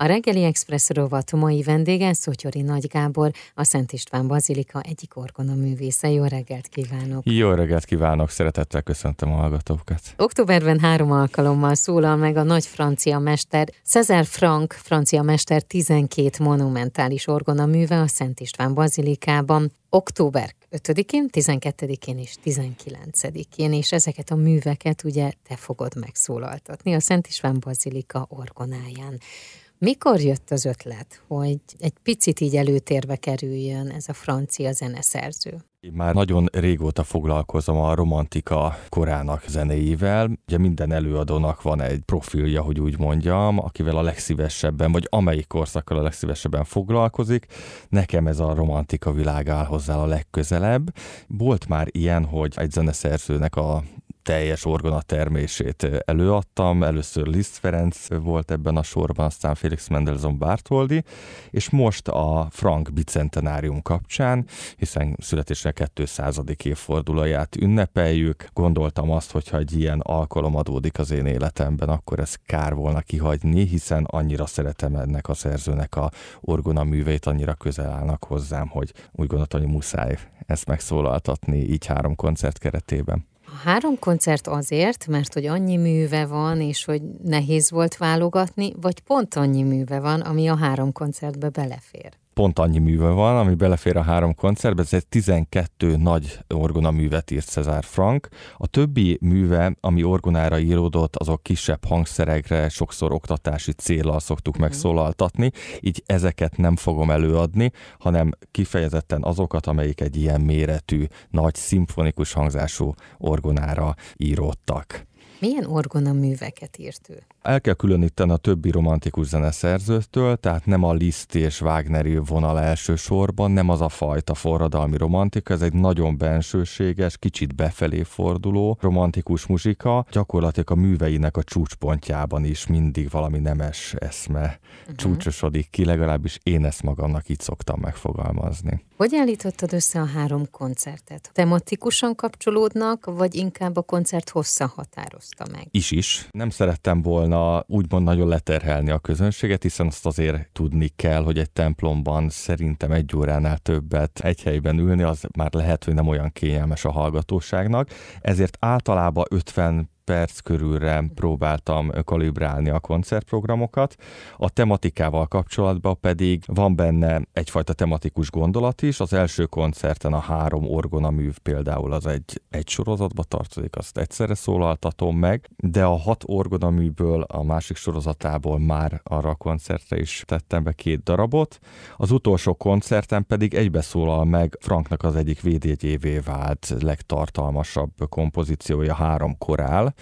A reggeli Express rovat mai vendége Szotyori Nagy Gábor, a Szent István Bazilika egyik orgona művésze. Jó reggelt kívánok! Jó reggelt kívánok, szeretettel köszöntöm a hallgatókat. Októberben három alkalommal szólal meg a nagy francia mester, Cézár Frank francia mester 12 monumentális orgona műve a Szent István Bazilikában. Október 5-én, 12-én és 19-én, és ezeket a műveket ugye te fogod megszólaltatni a Szent István Bazilika orgonáján. Mikor jött az ötlet, hogy egy picit így előtérbe kerüljön ez a francia zeneszerző? Én már nagyon régóta foglalkozom a romantika korának zenéivel. Ugye minden előadónak van egy profilja, hogy úgy mondjam, akivel a legszívesebben, vagy amelyik korszakkal a legszívesebben foglalkozik. Nekem ez a romantika világ áll hozzá a legközelebb. Volt már ilyen, hogy egy zeneszerzőnek a teljes orgona termését előadtam. Először Liszt Ferenc volt ebben a sorban, aztán Felix Mendelssohn Bartholdy, és most a Frank Bicentenárium kapcsán, hiszen születésre 200. évfordulóját ünnepeljük, gondoltam azt, hogyha egy ilyen alkalom adódik az én életemben, akkor ez kár volna kihagyni, hiszen annyira szeretem ennek a szerzőnek a orgona művét, annyira közel állnak hozzám, hogy úgy gondoltam, hogy muszáj ezt megszólaltatni így három koncert keretében. Három koncert azért, mert hogy annyi műve van, és hogy nehéz volt válogatni, vagy pont annyi műve van, ami a három koncertbe belefér? Pont annyi műve van, ami belefér a három koncertbe, ez egy 12 nagy orgona művet írt Cezár Frank. A többi műve, ami orgonára íródott, azok kisebb hangszerekre, sokszor oktatási célral szoktuk mhm. megszólaltatni, így ezeket nem fogom előadni, hanem kifejezetten azokat, amelyik egy ilyen méretű, nagy szimfonikus hangzású orgonára íródtak. Milyen orgona műveket írt ő? El kell különíteni a többi romantikus zeneszerzőtől, tehát nem a Liszt és Wagneri vonal elsősorban, nem az a fajta forradalmi romantika, ez egy nagyon bensőséges, kicsit befelé forduló romantikus muzsika, gyakorlatilag a műveinek a csúcspontjában is mindig valami nemes eszme uh-huh. csúcsosodik ki, legalábbis én ezt magamnak így szoktam megfogalmazni. Hogy állítottad össze a három koncertet? Tematikusan kapcsolódnak, vagy inkább a koncert hossza határozta meg? Is-is. Nem szerettem volna úgymond nagyon leterhelni a közönséget, hiszen azt azért tudni kell, hogy egy templomban szerintem egy óránál többet egy helyben ülni, az már lehet, hogy nem olyan kényelmes a hallgatóságnak. Ezért általában 50 perc körülre próbáltam kalibrálni a koncertprogramokat. A tematikával kapcsolatban pedig van benne egyfajta tematikus gondolat is. Az első koncerten a három orgona műv például az egy, egy sorozatba tartozik, azt egyszerre szólaltatom meg, de a hat orgona műből a másik sorozatából már arra a koncertre is tettem be két darabot. Az utolsó koncerten pedig egybe szólal meg Franknak az egyik védjegyévé vált legtartalmasabb kompozíciója három korál,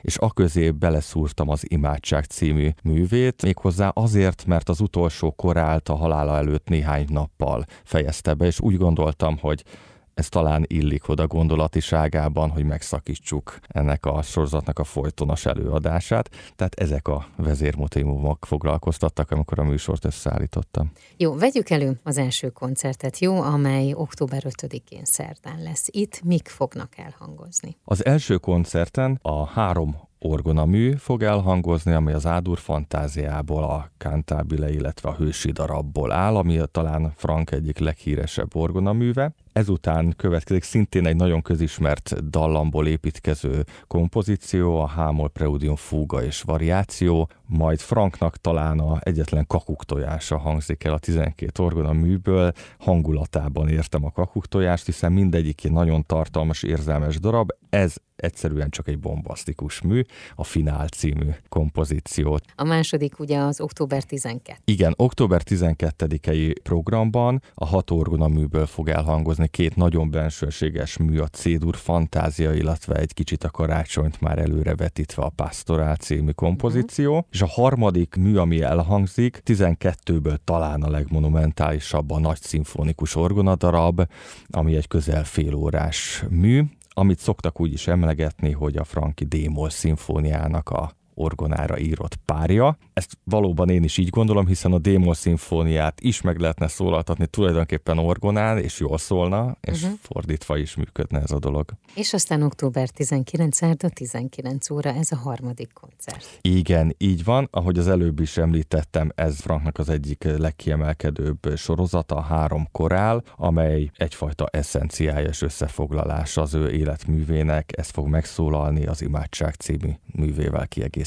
és a beleszúrtam az Imádság című művét, méghozzá azért, mert az utolsó korált a halála előtt néhány nappal fejezte be, és úgy gondoltam, hogy ez talán illik oda gondolatiságában, hogy megszakítsuk ennek a sorozatnak a folytonos előadását. Tehát ezek a vezérmotívumok foglalkoztattak, amikor a műsort összeállítottam. Jó, vegyük elő az első koncertet, jó, amely október 5-én szerdán lesz. Itt mik fognak elhangozni? Az első koncerten a három orgonamű fog elhangozni, ami az Ádur fantáziából, a Cantabile, illetve a hősi darabból áll, ami talán Frank egyik leghíresebb orgonaműve. Ezután következik szintén egy nagyon közismert dallamból építkező kompozíció, a Hámol Preudium Fuga és Variáció, majd Franknak talán a egyetlen kakuktojása hangzik el a 12 orgona műből, hangulatában értem a kakuktojást, hiszen mindegyik egy nagyon tartalmas, érzelmes darab, ez egyszerűen csak egy bombasztikus mű, a Finál című kompozíciót. A második ugye az október 12. Igen, október 12-i programban a hat orgona műből fog elhangozni két nagyon bensőséges mű, a Cédur Fantázia, illetve egy kicsit a karácsonyt már előre vetítve a Pastorál című kompozíció, uh-huh. és a harmadik mű, ami elhangzik, 12-ből talán a legmonumentálisabb a nagy szimfonikus orgonadarab, ami egy közel fél órás mű, amit szoktak úgy is emlegetni, hogy a Franki Démol szimfóniának a orgonára írott párja. Ezt valóban én is így gondolom, hiszen a Démol szimfóniát is meg lehetne szólaltatni tulajdonképpen orgonán, és jól szólna, és uh-huh. fordítva is működne ez a dolog. És aztán október 19 szerda 19 óra, ez a harmadik koncert. Igen, így van. Ahogy az előbb is említettem, ez Franknak az egyik legkiemelkedőbb sorozata, a három korál, amely egyfajta eszenciális összefoglalása az ő életművének. Ez fog megszólalni az Imádság című művével kiegészítve.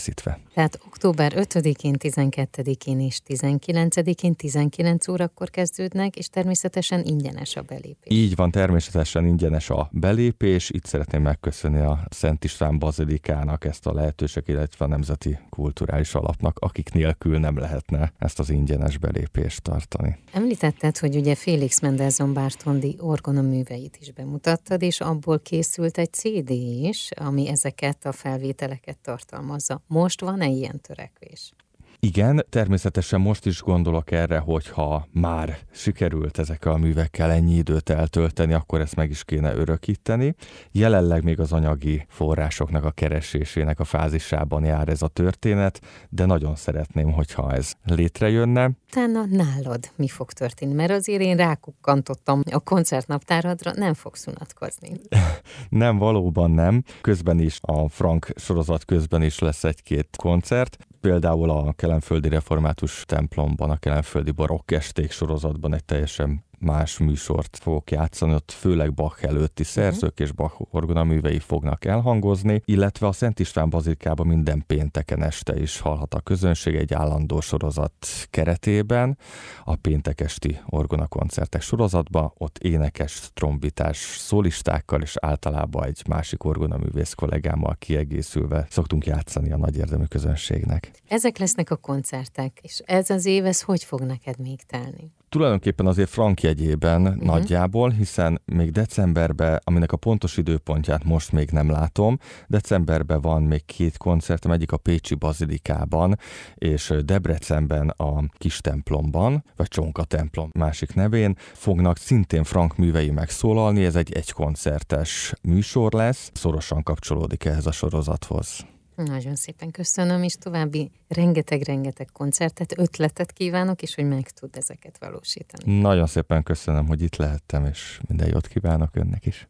Tehát október 5-én, 12-én és 19-én 19 órakor kezdődnek, és természetesen ingyenes a belépés. Így van, természetesen ingyenes a belépés. Itt szeretném megköszönni a Szent István Bazilikának ezt a lehetőséget, illetve a Nemzeti Kulturális Alapnak, akik nélkül nem lehetne ezt az ingyenes belépést tartani. Említetted, hogy ugye Félix Mendelssohn Bártondi orgona műveit is bemutattad, és abból készült egy CD is, ami ezeket a felvételeket tartalmazza. Most van-e ilyen törekvés? Igen, természetesen most is gondolok erre, hogy ha már sikerült ezekkel a művekkel ennyi időt eltölteni, akkor ezt meg is kéne örökíteni. Jelenleg még az anyagi forrásoknak a keresésének a fázisában jár ez a történet, de nagyon szeretném, hogyha ez létrejönne. Utána nálad mi fog történni? Mert azért én rákukkantottam a koncertnaptáradra, nem fogsz unatkozni. nem, valóban nem. Közben is, a Frank sorozat közben is lesz egy-két koncert például a Kelenföldi Református templomban, a Kelenföldi Barokk esték sorozatban egy teljesen más műsort fogok játszani, ott főleg Bach előtti mhm. szerzők és Bach orgonaművei fognak elhangozni, illetve a Szent István Bazilikában minden pénteken este is hallhat a közönség egy állandó sorozat keretében, a péntekesti orgonakoncertek sorozatba, ott énekes, trombitás szólistákkal és általában egy másik orgonaművész kollégámmal kiegészülve szoktunk játszani a nagy érdemű közönségnek. Ezek lesznek a koncertek, és ez az év, ez hogy fog neked még telni? Tulajdonképpen azért frank jegyében uh-huh. nagyjából, hiszen még decemberben, aminek a pontos időpontját most még nem látom, decemberben van még két koncertem, egyik a Pécsi Bazilikában, és Debrecenben a kis templomban, vagy Csonka templom másik nevén, fognak szintén frank művei megszólalni, ez egy egykoncertes műsor lesz, szorosan kapcsolódik ehhez a sorozathoz. Nagyon szépen köszönöm, és további rengeteg-rengeteg koncertet, ötletet kívánok, és hogy meg tud ezeket valósítani. Nagyon szépen köszönöm, hogy itt lehettem, és minden jót kívánok önnek is.